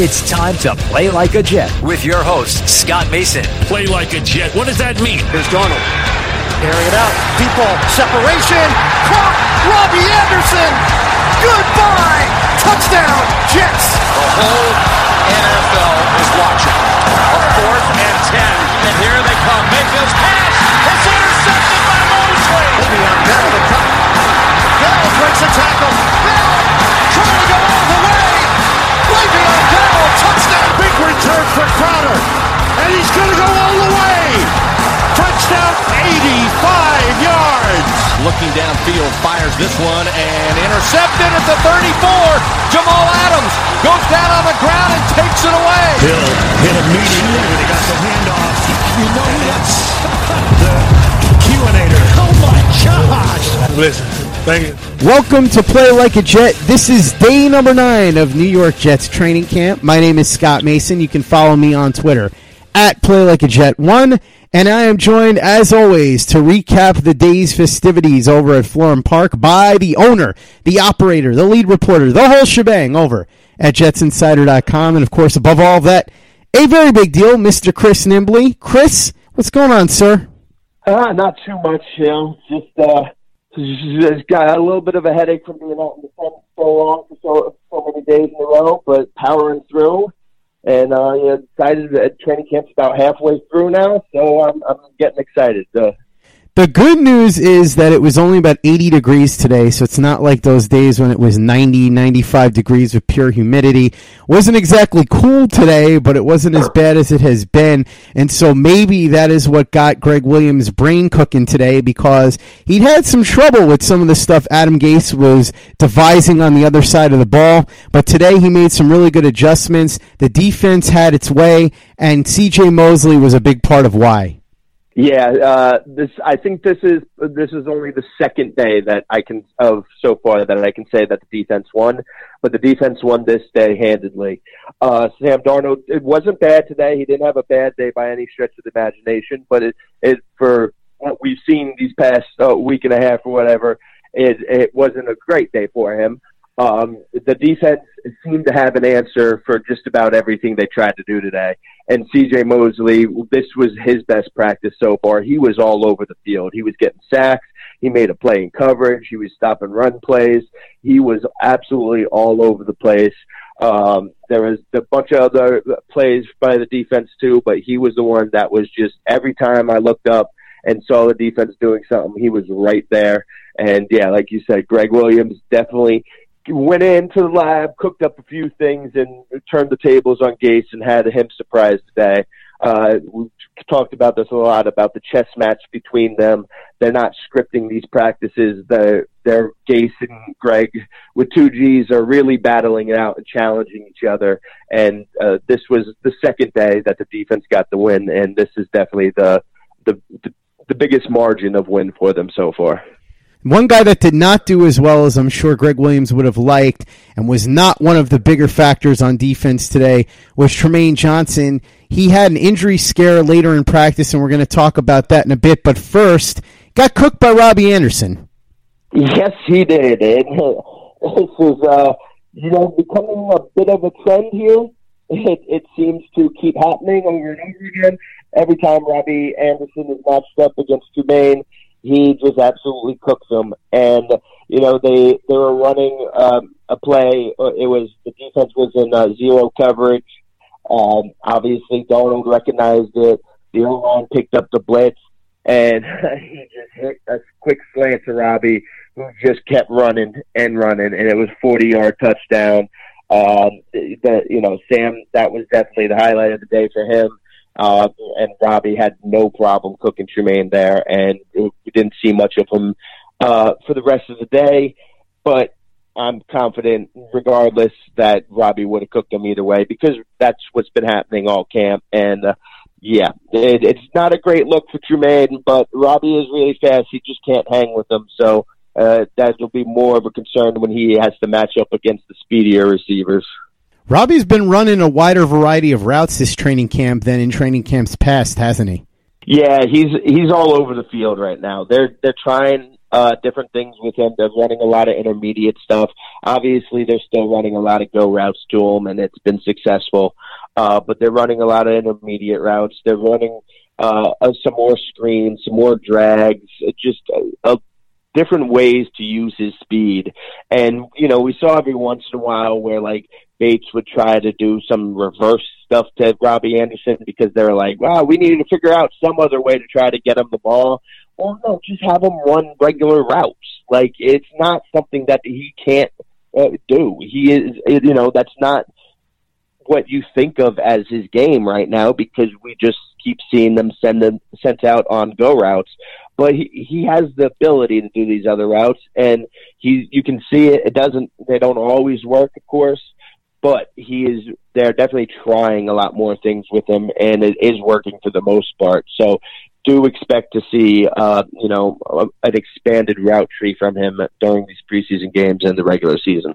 It's time to play like a Jet with your host, Scott Mason. Play like a Jet. What does that mean? Here's Darnold. Airing it out. Deep ball. Separation. Caught. Robby Anderson. Goodbye. Touchdown. Jets. The whole NFL is watching. A fourth and ten. And here they come. Mayfield's pass. It's intercepted by Mosley. Le'Veon Bell the cut. Bell breaks a tackle. Bell return for Crowder. And he's going to go all the way. Touchdown 85 yards. Looking downfield, fires this one and intercepted at the 34. Jamal Adams goes down on the ground and takes it away. Hill hit immediately when he got the handoff. You know that's the Q-inator. Oh my gosh. Listen, thank you. Welcome to Play Like a Jet. This is day number nine of New York Jets training camp. My name is Scott Mason. You can follow me on Twitter at Play Like a Jet One, and I am joined as always to recap the day's festivities over at Florham Park by the owner, the operator, the lead reporter, the whole shebang over at JetsInsider.com, and of course, above all that, a very big deal, Mr. Chris Nimbley. Chris, what's going on, sir? Uh, not too much, you know. Just uh, just got a little bit of a headache from being out in the sun so long for so so many days in a row, but powering through. And uh, you know, that training camp's about halfway through now, so I'm I'm getting excited. Uh, The good news is that it was only about 80 degrees today, so it's not like those days when it was 90, 95 degrees with pure humidity. Wasn't exactly cool today, but it wasn't as bad as it has been. And so maybe that is what got Gregg Williams' brain cooking today because he'd had some trouble with some of the stuff Adam Gase was devising on the other side of the ball. But today he made some really good adjustments. The defense had its way, and CJ Mosley was a big part of why. Yeah, uh, this I think this is this is only the second day that I can of so far that I can say that the defense won, but the defense won this day handedly. Uh, Sam Darnold, it wasn't bad today. He didn't have a bad day by any stretch of the imagination, but it, it for what we've seen these past uh, week and a half or whatever, it it wasn't a great day for him. Um, the defense seemed to have an answer for just about everything they tried to do today. And CJ Mosley, this was his best practice so far. He was all over the field. He was getting sacks. He made a play in coverage. He was stopping run plays. He was absolutely all over the place. Um, there was a bunch of other plays by the defense too, but he was the one that was just every time I looked up and saw the defense doing something, he was right there. And yeah, like you said, Gregg Williams definitely went into the lab, cooked up a few things, and turned the tables on Gase and had him surprised today. Uh, we talked about this a lot about the chess match between them. They're not scripting these practices. They're, they're Gase and Gregg with two G's are really battling it out and challenging each other. And uh, this was the second day that the defense got the win, and this is definitely the the, the, the biggest margin of win for them so far. One guy that did not do as well as I'm sure Gregg Williams would have liked and was not one of the bigger factors on defense today was Trumaine Johnson. He had an injury scare later in practice, and we're going to talk about that in a bit. But first, got cooked by Robby Anderson. Yes, he did. And this is, uh, you know, becoming a bit of a trend here. It, it seems to keep happening over and over again. Every time Robby Anderson is matched up against Trumaine, he just absolutely cooks them. And you know they they were running um, a play. uh, It was the defense was in uh, zero coverage. Um, obviously, Darnold recognized it. The O line picked up the blitz, and he just hit a quick slant to Robby, who just kept running and running, and it was forty yard touchdown. Um, the, you know, Sam, that was definitely the highlight of the day for him. Uh, and Robby had no problem cooking Trumaine there, and we didn't see much of him uh, for the rest of the day. But I'm confident, regardless, that Robby would have cooked him either way because that's what's been happening all camp. And uh, yeah, it, it's not a great look for Trumaine, but Robby is really fast. He just can't hang with him. So uh, that will be more of a concern when he has to match up against the speedier receivers. Robby's been running a wider variety of routes this training camp than in training camps past, hasn't he? Yeah, he's he's all over the field right now. They're they're trying uh, different things with him. They're running a lot of intermediate stuff. Obviously, they're still running a lot of go routes to him, and it's been successful. Uh, but they're running a lot of intermediate routes. They're running uh, uh, some more screens, some more drags, just a, a different ways to use his speed. And, you know, we saw every once in a while where like Bates would try to do some reverse stuff to Robby Anderson because they're like, wow, we needed to figure out some other way to try to get him the ball. Or no, just have him run regular routes. Like, it's not something that he can't uh, do. He is, you know, that's not what you think of as his game right now because we just keep seeing them send them sent out on go routes but he, he has the ability to do these other routes, and he you can see it. It doesn't they don't always work, of course, but he is they're definitely trying a lot more things with him, and it is working for the most part. So do expect to see uh, you know an expanded route tree from him during these preseason games and the regular season.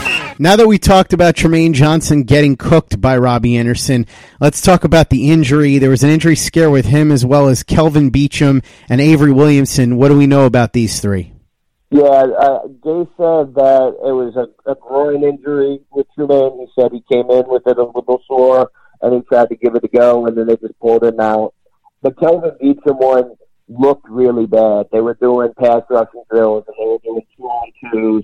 Now that we talked about Trumaine Johnson getting cooked by Robby Anderson, let's talk about the injury. There was an injury scare with him as well as Kelvin Beachum and Avery Williamson. What do we know about these three? Yeah, uh, Gase said that it was a, a groin injury with Trumaine. He said he came in with it a little sore and he tried to give it a go, and then they just pulled him out. The Kelvin Beachum one looked really bad. They were doing pass rushing drills and they were doing two on twos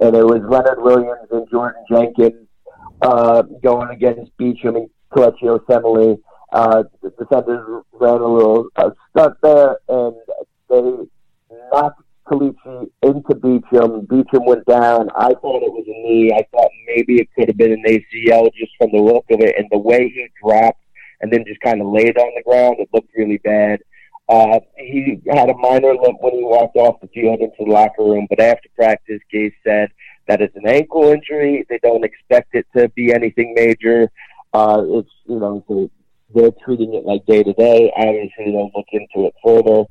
and it was Leonard Williams and Jordan Jenkins uh, going against Beachum and Kelechi Osemele. Uh, the defenders ran a little uh, stunt there, and they knocked Kelechi into Beachum. Beachum went down. I thought it was a knee. I thought maybe it could have been an ACL just from the look of it and the way he dropped and then just kind of laid on the ground. It looked really bad. Uh, he had a minor limp when he walked off the field into the locker room, but after practice, Gase said that it's an ankle injury. They don't expect it to be anything major. Uh, it's, you know, they're treating it like day to day. Obviously, they'll look into it further.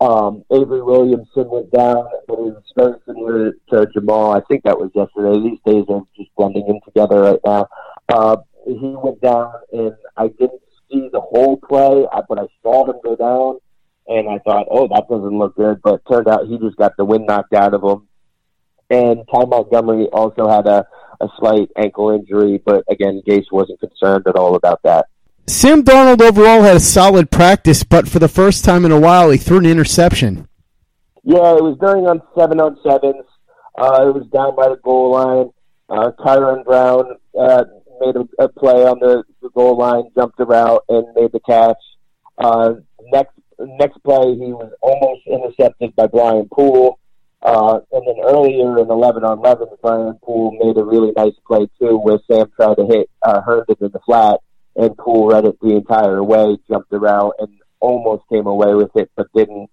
Um, Avery Williamson went down, but it was very similar to Jamal. I think that was yesterday. These days are just blending in together right now. Uh, he went down, and I didn't see the whole play, but I saw him go down and I thought, oh, that doesn't look good. But turned out he just got the wind knocked out of him. And Ty Montgomery also had a, a slight ankle injury, but again, Gase wasn't concerned at all about that. Sam Darnold overall had a solid practice, but for the first time in a while, he threw an interception. Yeah, it was during on seven on sevens. Uh, it was down by the goal line. Uh, Kyron Brown uh, made a, a play on the, the goal line, jumped around, and made the catch. Uh, next next play, he was almost intercepted by Brian Poole. Uh, and then earlier in 11 on 11, Brian Poole made a really nice play too, where Sam tried to hit uh, Herndon in the flat, and Poole read it the entire way, jumped around, and almost came away with it, but didn't.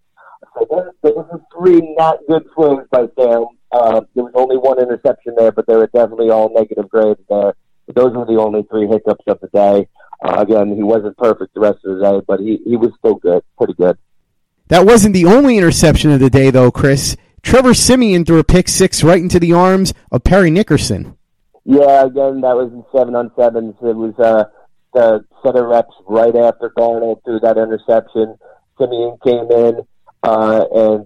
So there, there was three not good throws by Sam. Uh, there was only one interception there, but they were definitely all negative grades there. But those were the only three hiccups of the day. Uh, again, he wasn't perfect the rest of the day, but he, he was still good, pretty good. That wasn't the only interception of the day, though, Chris. Trevor Siemian threw a pick six right into the arms of Parry Nickerson. Yeah, again, that was in seven on sevens. It was uh, the set of reps right after Darnold threw that interception. Siemian came in, uh, and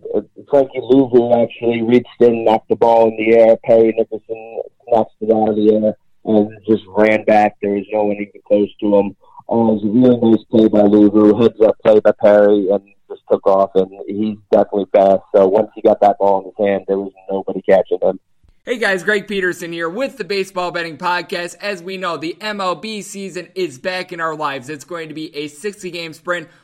Frankie Luvu actually reached in, knocked the ball in the air. Parry Nickerson snatched it out of the air and just ran back. There was no one even close to him. Uh, it was a really nice play by Luvu, heads up play by Parry, and just took off. And he's definitely fast. So once he got that ball in his hand, there was nobody catching him. Hey guys, Greg Peterson here with the Baseball Betting Podcast. As we know, the MLB season is back in our lives. It's going to be a 60 game sprint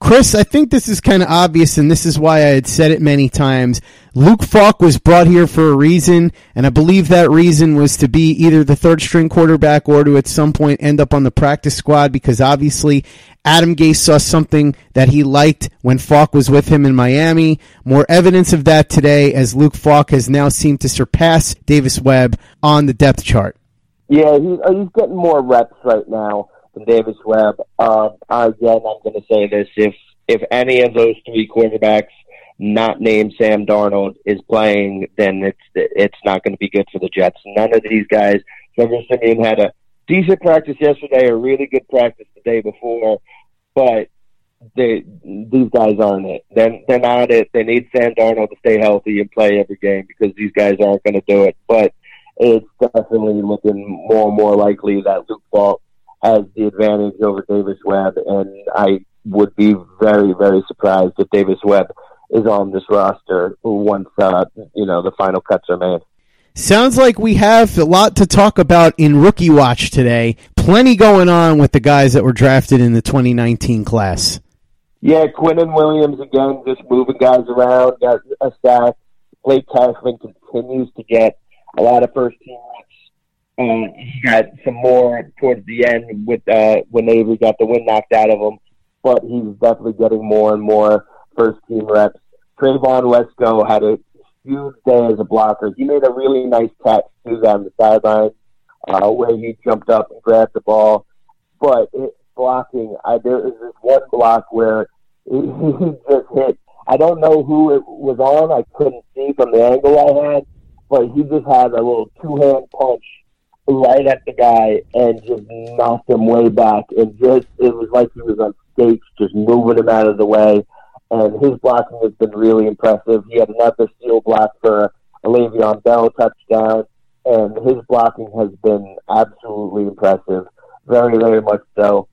Chris, I think this is kind of obvious, and this is why I had said it many times. Luke Falk was brought here for a reason, and I believe that reason was to be either the third string quarterback or to at some point end up on the practice squad because obviously Adam Gase saw something that he liked when Falk was with him in Miami. More evidence of that today as Luke Falk has now seemed to surpass Davis Webb on the depth chart. Yeah, he's, uh, he's getting more reps right now Davis Webb. Uh, again, I'm going to say this: if if any of those three quarterbacks, not named Sam Darnold, is playing, then it's it's not going to be good for the Jets. None of these guys. Trevor Siemian had a decent practice yesterday, a really good practice the day before, but they these guys aren't it. They're they're not it. They need Sam Darnold to stay healthy and play every game because these guys aren't going to do it. But it's definitely looking more and more likely that Luke Falk has the advantage over Davis Webb, and I would be very, very surprised if Davis Webb is on this roster once uh, you know the final cuts are made. Sounds like we have a lot to talk about in Rookie Watch today. Plenty going on with the guys that were drafted in the 2019 class. Yeah, Quinnen Williams again, just moving guys around, got a stack. Blake Cashman continues to get a lot of first team Um, he got some more towards the end with uh, when Avery got the wind knocked out of him, but he's definitely getting more and more first team reps. Trevon Wesco had a huge day as a blocker. He made a really nice catch too on the sideline uh, where he jumped up and grabbed the ball. But it, blocking, I, there was this one block where he, he just hit. I don't know who it was on. I couldn't see from the angle I had, but he just had a little two hand punch right at the guy and just knocked him way back. And just it was like he was on skates, just moving him out of the way. And his blocking has been really impressive. He had another steal block for a Le'Veon Bell touchdown, and his blocking has been absolutely impressive. Very, very much so.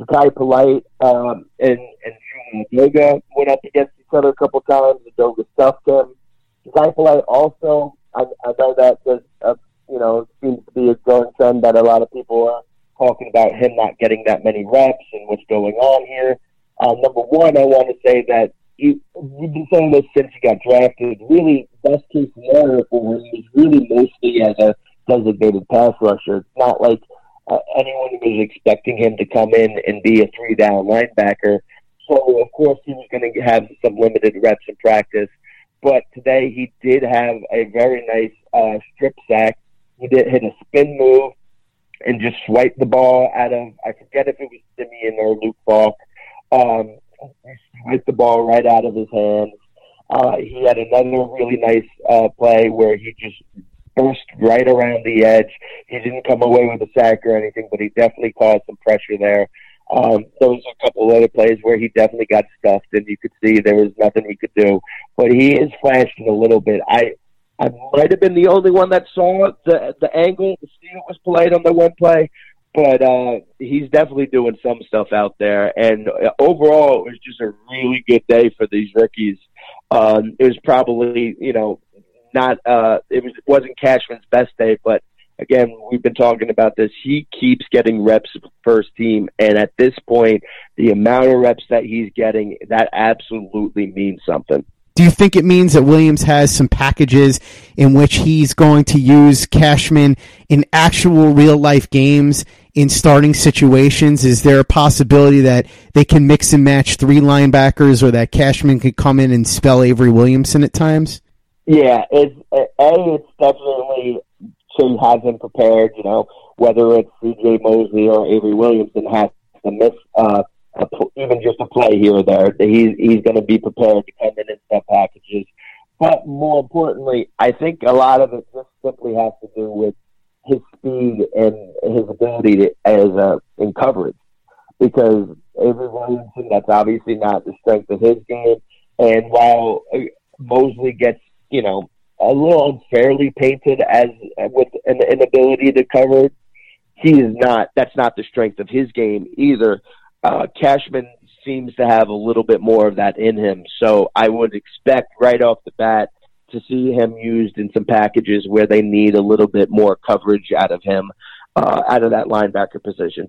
Jachai Polite um, and and Edoga went up against each other a couple times. Edoga stuffed him. Jachai Polite also I, I know that there's a, you know seems to be a growing trend that a lot of people are talking about him not getting that many reps and what's going on here. Uh, number one, I want to say that you, you've been saying this since he got drafted. Really, best case scenario for him is really mostly as a designated pass rusher. It's not like uh, anyone was expecting him to come in and be a three down linebacker. So, of course, he was going to have some limited reps in practice but today he did have a very nice uh, strip sack. He did hit a spin move and just swipe the ball out of I forget if it was Siemian or Luke Falk. Um, swiped the ball right out of his hands. Uh, he had another really nice uh, play where he just burst right around the edge. He didn't come away with a sack or anything, but he definitely caused some pressure there. Um, there was a couple other plays where he definitely got stuffed, and you could see there was nothing he could do. But he is flashing a little bit. I I might have been the only one that saw the the angle. The steal was played on the one play, but uh, he's definitely doing some stuff out there. And uh, overall, it was just a really good day for these rookies. Um, it was probably you know not uh, it was wasn't Cashman's best day, but again, we've been talking about this. He keeps getting reps first team, and at this point, the amount of reps that he's getting, that absolutely means something. Do you think it means that Williams has some packages in which he's going to use Cashman in actual real life games in starting situations? Is there a possibility that they can mix and match three linebackers, or that Cashman could come in and spell Avery Williamson at times? Yeah, it's a. It's definitely to have him prepared. You know, whether it's C.J. Mosley or Avery Williamson has to miss uh, a, even just a play here or there. He's he's going to be prepared to come in and set packages. But more importantly, I think a lot of it just simply has to do with his speed and his ability to, as a in coverage. Because Avery Williamson, that's obviously not the strength of his game. And while uh, Mosley gets, you know, a little unfairly painted as with an inability to cover, he is not. That's not the strength of his game either. Uh, Cashman seems to have a little bit more of that in him, so I would expect right off the bat to see him used in some packages where they need a little bit more coverage out of him, uh, out of that linebacker position.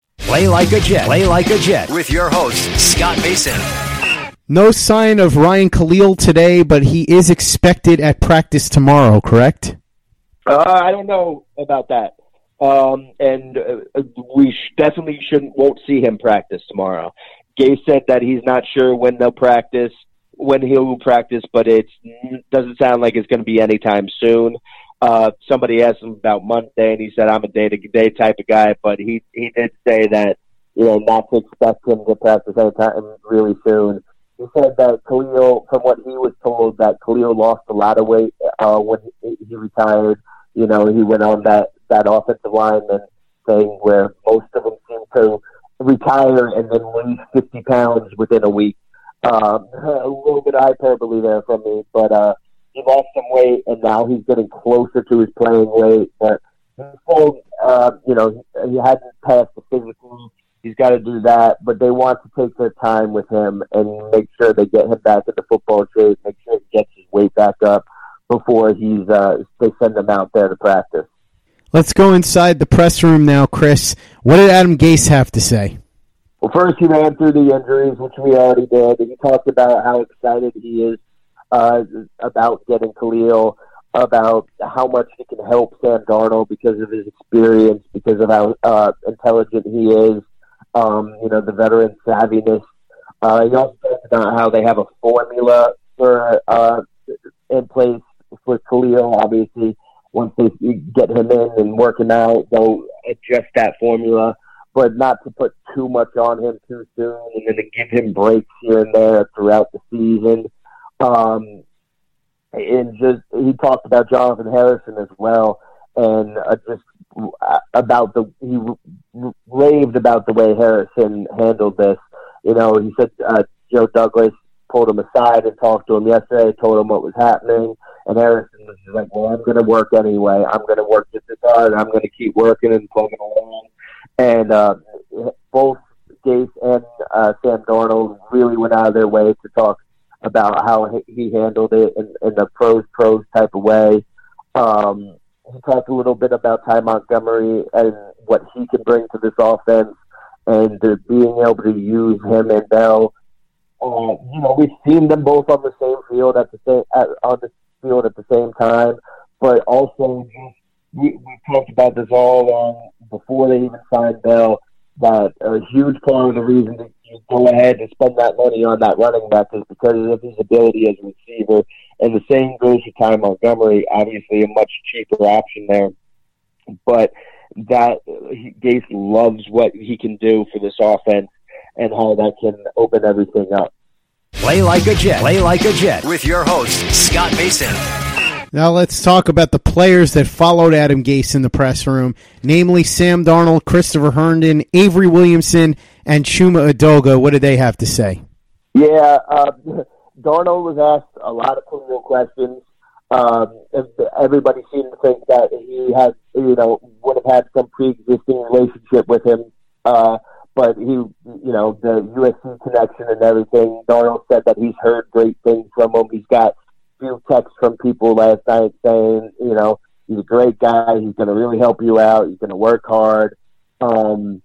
Play like a Jet. Play like a Jet with your host, Scott Mason. No sign of Ryan Kalil today, but he is expected at practice tomorrow, correct? Uh, I don't know about that. Um, and uh, we sh- definitely shouldn't won't see him practice tomorrow. Gase said that he's not sure when they'll practice, when he'll practice, but it doesn't sound like it's going to be anytime soon. Uh, somebody asked him about Monday, and he said, "I'm a day to day type of guy," but he he did say that you know not to expect him to practice time really soon. He said that Kalil, from what he was told, that Kalil lost a lot of weight uh, when he, he retired. You know, he went on that that offensive lineman thing where most of them seem to retire and then lose 50 pounds within a week. Um, a little bit of hyperbole there from me, but uh, he lost some weight, and now he's getting closer to his playing weight. But still, uh, you know, he hasn't passed the physical. He's got to do that, but they want to take their time with him and make sure they get him back into football shape, make sure he gets his weight back up before he's uh, they send him out there to practice. Let's go inside the press room now, Chris. What did Adam Gase have to say? Well, first he ran through the injuries, which we already did. And he talked about how excited he is uh, about getting Kalil, about how much he can help Sam Darnold because of his experience, because of how uh, intelligent he is, um, you know, the veteran savviness. Uh, he also talked about how they have a formula for uh, in place for Kalil. Obviously, once they get him in and working out, they'll adjust that formula, but not to put too much on him too soon, and then to give him breaks here and there throughout the season. Um, and just he talked about Jonathan Harrison as well, and uh, just about the he raved about the way Harrison handled this. You know, he said uh, Joe Douglas pulled him aside and talked to him yesterday, told him what was happening, and Harrison was like, "Well, I'm going to work anyway. I'm going to work just as hard. I'm going to keep working and plugging along." And uh, both Gase and uh, Sam Darnold really went out of their way to talk about how he handled it in, in the pros pros type of way. Um, he talked a little bit about Ty Montgomery and what he can bring to this offense, and the, being able to use him and Bell. Uh, you know, we've seen them both on the same field at the same at, on the field at the same time, but also just we we talked about this all along before they even signed Bell. That a huge part of the reason you go ahead and spend that money on that running back is because of his ability as a receiver. And the same goes for Ty Montgomery, obviously a much cheaper option there. But that Gase loves what he can do for this offense and how that can open everything up. Play like a Jet. Play like a Jet with your host, Scott Mason. Now let's talk about the players that followed Adam Gase in the press room, namely Sam Darnold, Christopher Herndon, Avery Williamson, and Chuma Edoga. What did they have to say? Yeah, uh, Darnold was asked a lot of political questions. Um, everybody seemed to think that he had, you know, would have had some pre-existing relationship with him. Uh, but he, you know, the USC connection and everything. Darnold said that he's heard great things from him. He's got few texts from people last night saying, you know, he's a great guy. He's going to really help you out. He's going to work hard. Um,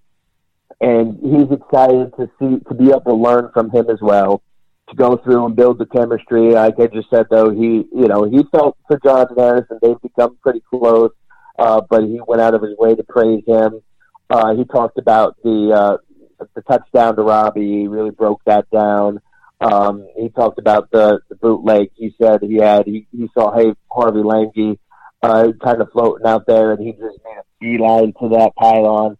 and he's excited to see to be able to learn from him as well, to go through and build the chemistry. Like I just said, though, he you know he felt for Jonathan Harrison. They've become pretty close, uh, but he went out of his way to praise him. Uh, he talked about the uh, the touchdown to Robby. He really broke that down. Um, he talked about the, the bootleg. He said he had he, he saw hey Harvey Langi uh, kind of floating out there, and he just made a beeline to that pylon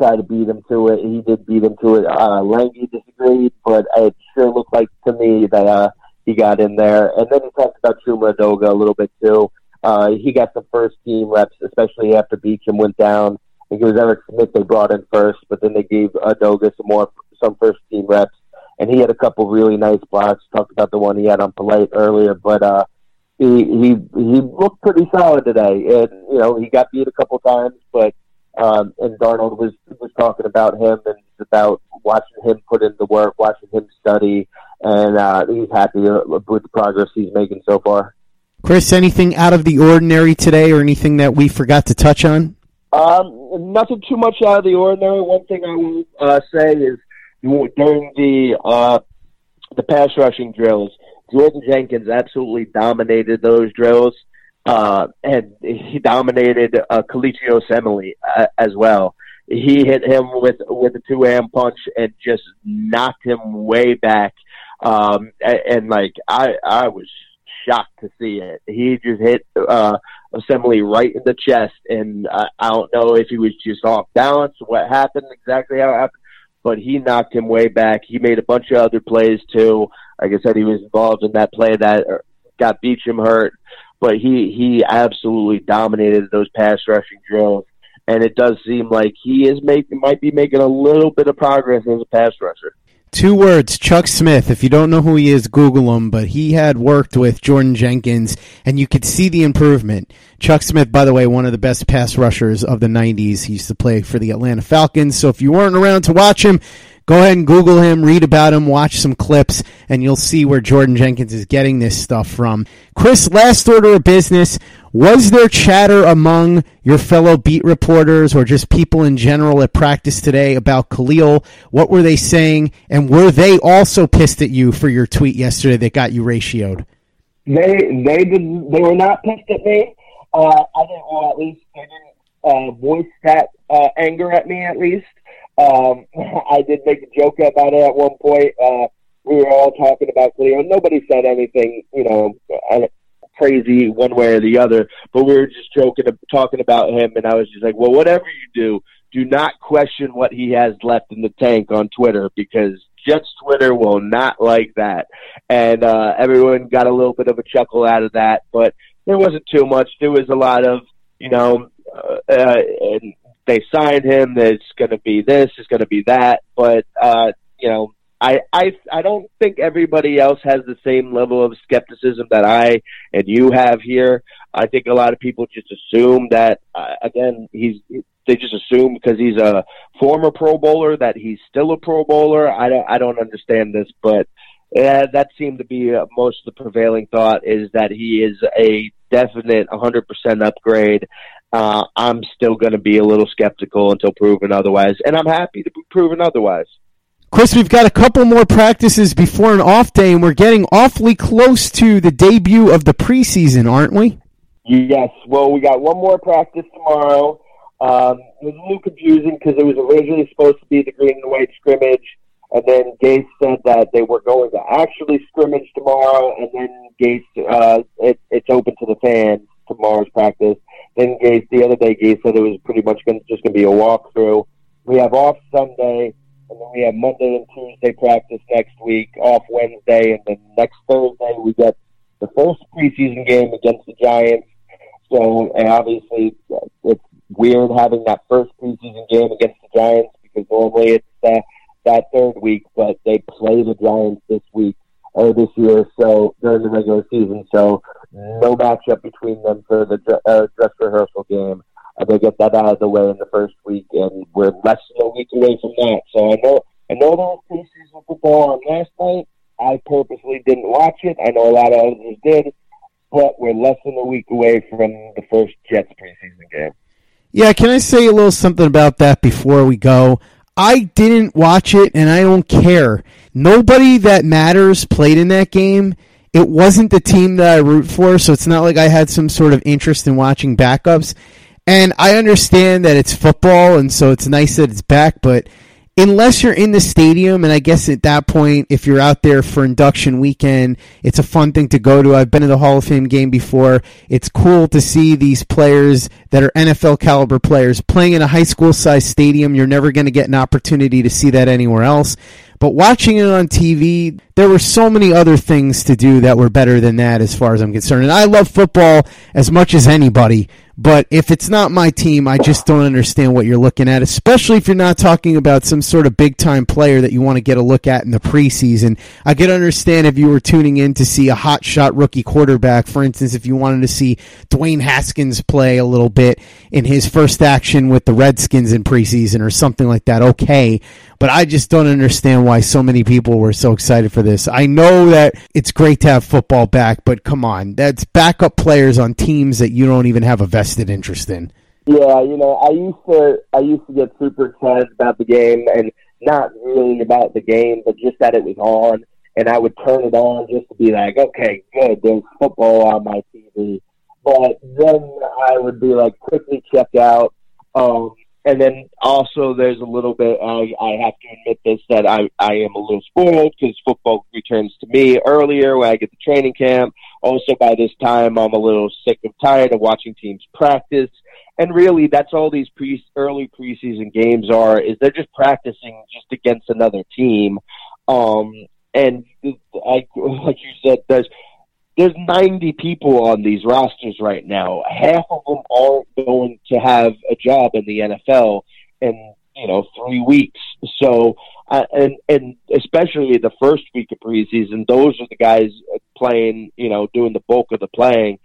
try to beat him to it. He did beat him to it. Uh, Langi disagreed, but it sure looked like to me that uh, he got in there. And then he talked about Chuma Edoga a little bit too. Uh, he got some first team reps, especially after Beachum went down. I think it was Eric Smith they brought in first, but then they gave Edoga some more some first team reps, and he had a couple really nice blocks. Talked about the one he had on Polite earlier, but uh, he he he looked pretty solid today. And you know he got beat a couple times, but um, and Darnold was was talking about him and about watching him put in the work, watching him study, and uh, he's happy with the progress he's making so far. Chris, anything out of the ordinary today, or anything that we forgot to touch on? Um, nothing too much out of the ordinary. One thing I will uh, say is during the uh, the pass rushing drills, Jordan Jenkins absolutely dominated those drills uh, and he dominated uh, Kelechi Osemele uh, as well. He hit him with with a two hand punch and just knocked him way back. Um, and, and like I I was shocked to see it. He just hit uh, Osemele right in the chest, and I, I don't know if he was just off balance, what happened exactly how it happened, but he knocked him way back. He made a bunch of other plays too. Like I said, he was involved in that play that uh, got Beachum hurt but he he absolutely dominated those pass rushing drills, and it does seem like he is making might be making a little bit of progress as a pass rusher. Two words, Chuck Smith. If you don't know who he is, Google him. But he had worked with Jordan Jenkins, and you could see the improvement. Chuck Smith, by the way, one of the best pass rushers of the 90s. He used to play for the Atlanta Falcons. So if you weren't around to watch him, Go ahead and Google him, read about him, watch some clips, and you'll see where Jordan Jenkins is getting this stuff from. Chris, last order of business. Was there chatter among your fellow beat reporters or just people in general at practice today about Kalil? What were they saying? And were they also pissed at you for your tweet yesterday that got you ratioed? They they did they were not pissed at me. Uh, I didn't at least they didn't uh, voice that uh, anger at me at least. Um, I did make a joke about it at one point. Uh, we were all talking about Cleo. Nobody said anything, you know, uh, crazy one way or the other, but we were just joking, talking about him, and I was just like, well, whatever you do, do not question what he has left in the tank on Twitter because Jets Twitter will not like that. And uh, everyone got a little bit of a chuckle out of that, but there wasn't too much. There was a lot of, you know, uh, uh, and they signed him. It's going to be this. It's going to be that. But uh, you know, I I I don't think everybody else has the same level of skepticism that I and you have here. I think a lot of people just assume that uh, again he's they just assume because he's a former Pro Bowler that he's still a Pro Bowler. I don't I don't understand this, but yeah, that seemed to be uh, most of the prevailing thought is that he is a definite 100% upgrade uh, I'm still going to be a little skeptical until proven otherwise, and I'm happy to be proven otherwise. Chris, we've got a couple more practices before an off day, and we're getting awfully close to the debut of the preseason, aren't we? Yes. Well, we got one more practice tomorrow. Um, it was a little confusing because it was originally supposed to be the green and white scrimmage, and then Gase said that they were going to actually scrimmage tomorrow, and then Gase, uh, it, it's open to the fans tomorrow's practice. Then Gase, the other day, Gase said it was pretty much gonna, just going to be a walkthrough. We have off Sunday, and then we have Monday and Tuesday practice next week, off Wednesday, and then next Thursday we get the first preseason game against the Giants. So, and obviously, it's weird having that first preseason game against the Giants because normally it's uh, that third week, but they play the Giants this week. or this year, so during the regular season. So no matchup between them for the uh, dress rehearsal game. Uh, they get that out of the way in the first week, and we're less than a week away from that. So I know I know there was preseason football on last night. I purposely didn't watch it. I know a lot of others did, but we're less than a week away from the first Jets preseason game. Yeah, can I say a little something about that before we go? I didn't watch it and I don't care. Nobody that matters played in that game. It wasn't the team that I root for, so it's not like I had some sort of interest in watching backups. And I understand that it's football and so it's nice that it's back, but unless you're in the stadium, and I guess at that point, if you're out there for induction weekend, it's a fun thing to go to. I've been to the Hall of Fame game before. It's cool to see these players that are NFL caliber players playing in a high school sized stadium. You're never going to get an opportunity to see that anywhere else. But watching it on TV, there were so many other things to do that were better than that as far as I'm concerned. And I love football as much as anybody, but if it's not my team, I just don't understand what you're looking at, especially if you're not talking about some sort of big time player that you want to get a look at in the preseason. I could understand if you were tuning in to see a hot shot rookie quarterback, for instance, if you wanted to see Dwayne Haskins play a little bit in his first action with the Redskins in preseason or something like that. Okay. But I just don't understand why so many people were so excited for this. I know that it's great to have football back, but come on. That's backup players on teams that you don't even have a vested interest in. Yeah, you know, I used to I used to get super excited about the game and not really about the game, but just that it was on and I would turn it on just to be like, okay, good, there's football on my TV. But then I would be like quickly check out. Um, and then also there's a little bit I, I have to admit this that I, I am a little spoiled because football returns to me earlier when I get the training camp. Also by this time I'm a little sick and tired of watching teams practice. And really that's all these pre early preseason games are is they're just practicing just against another team. Um and I, like you said, there's there's 90 people on these rosters right now. Half of them aren't going to have a job in the NFL in you know three weeks. So uh, and and especially the first week of preseason, those are the guys playing. You know, doing the bulk of the playing.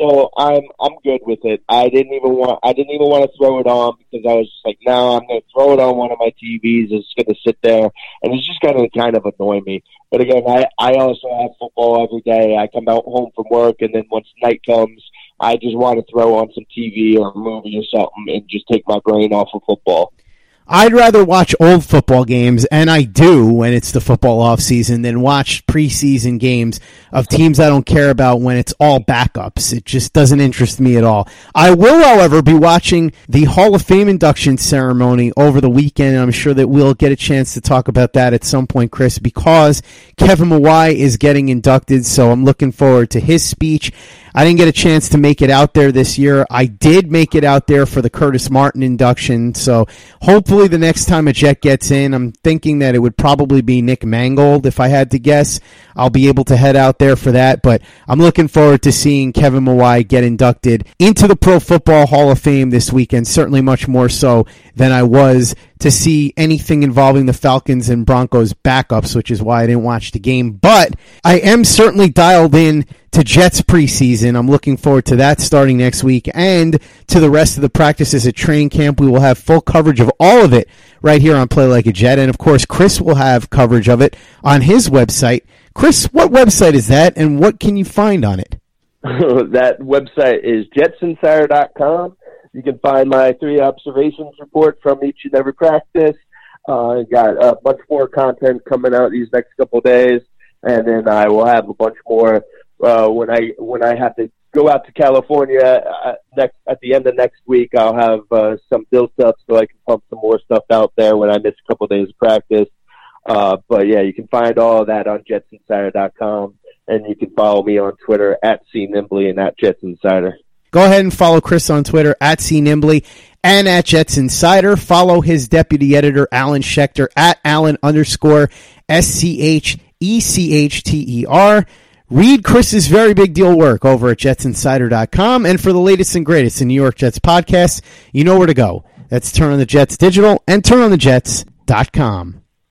So I'm I'm good with it. I didn't even want I didn't even want to throw it on because I was just like, no, I'm going to throw it on one of my TVs. It's going to sit there, and it's just going to kind of annoy me. But again, I I also have football every day. I come out home from work, and then once night comes, I just want to throw on some TV or a movie or something and just take my brain off of football. I'd rather watch old football games, and I do when it's the football off season, than watch preseason games of teams I don't care about when it's all backups. It just doesn't interest me at all. I will, however, be watching the Hall of Fame induction ceremony over the weekend, and I'm sure that we'll get a chance to talk about that at some point, Chris, because Kevin Mawae is getting inducted, so I'm looking forward to his speech. I didn't get a chance to make it out there this year. I did make it out there for the Curtis Martin induction. So hopefully the next time a Jet gets in, I'm thinking that it would probably be Nick Mangold if I had to guess. I'll be able to head out there for that. But I'm looking forward to seeing Kevin Mawae get inducted into the Pro Football Hall of Fame this weekend. Certainly much more so than I was to see anything involving the Falcons and Broncos backups, which is why I didn't watch the game. But I am certainly dialed in to Jets preseason. I'm looking forward to that starting next week and to the rest of the practices at training camp. We will have full coverage of all of it right here on Play Like a Jet. And of course, Chris will have coverage of it on his website. Chris, what website is that and what can you find on it? that website is jetsinsider.com. You can find my three observations report from each and every practice. Uh, got a bunch more content coming out these next couple days, and then I will have a bunch more uh, when I when I have to go out to California uh, next at the end of next week. I'll have uh, some built up so I can pump some more stuff out there when I miss a couple days of practice. Uh, but yeah, you can find all of that on JetsInsider.com, and you can follow me on Twitter at C Nimbley and at Jets Insider. Go ahead and follow Chris on Twitter at C Nimbley and at Jets Insider. Follow his deputy editor, Alan Schechter, at Alan underscore S C H E C H T E R. Read Chris's very big deal work over at jetsinsider.com. And for the latest and greatest in New York Jets podcasts, you know where to go. That's Turn on the Jets Digital and turnonthejets.com.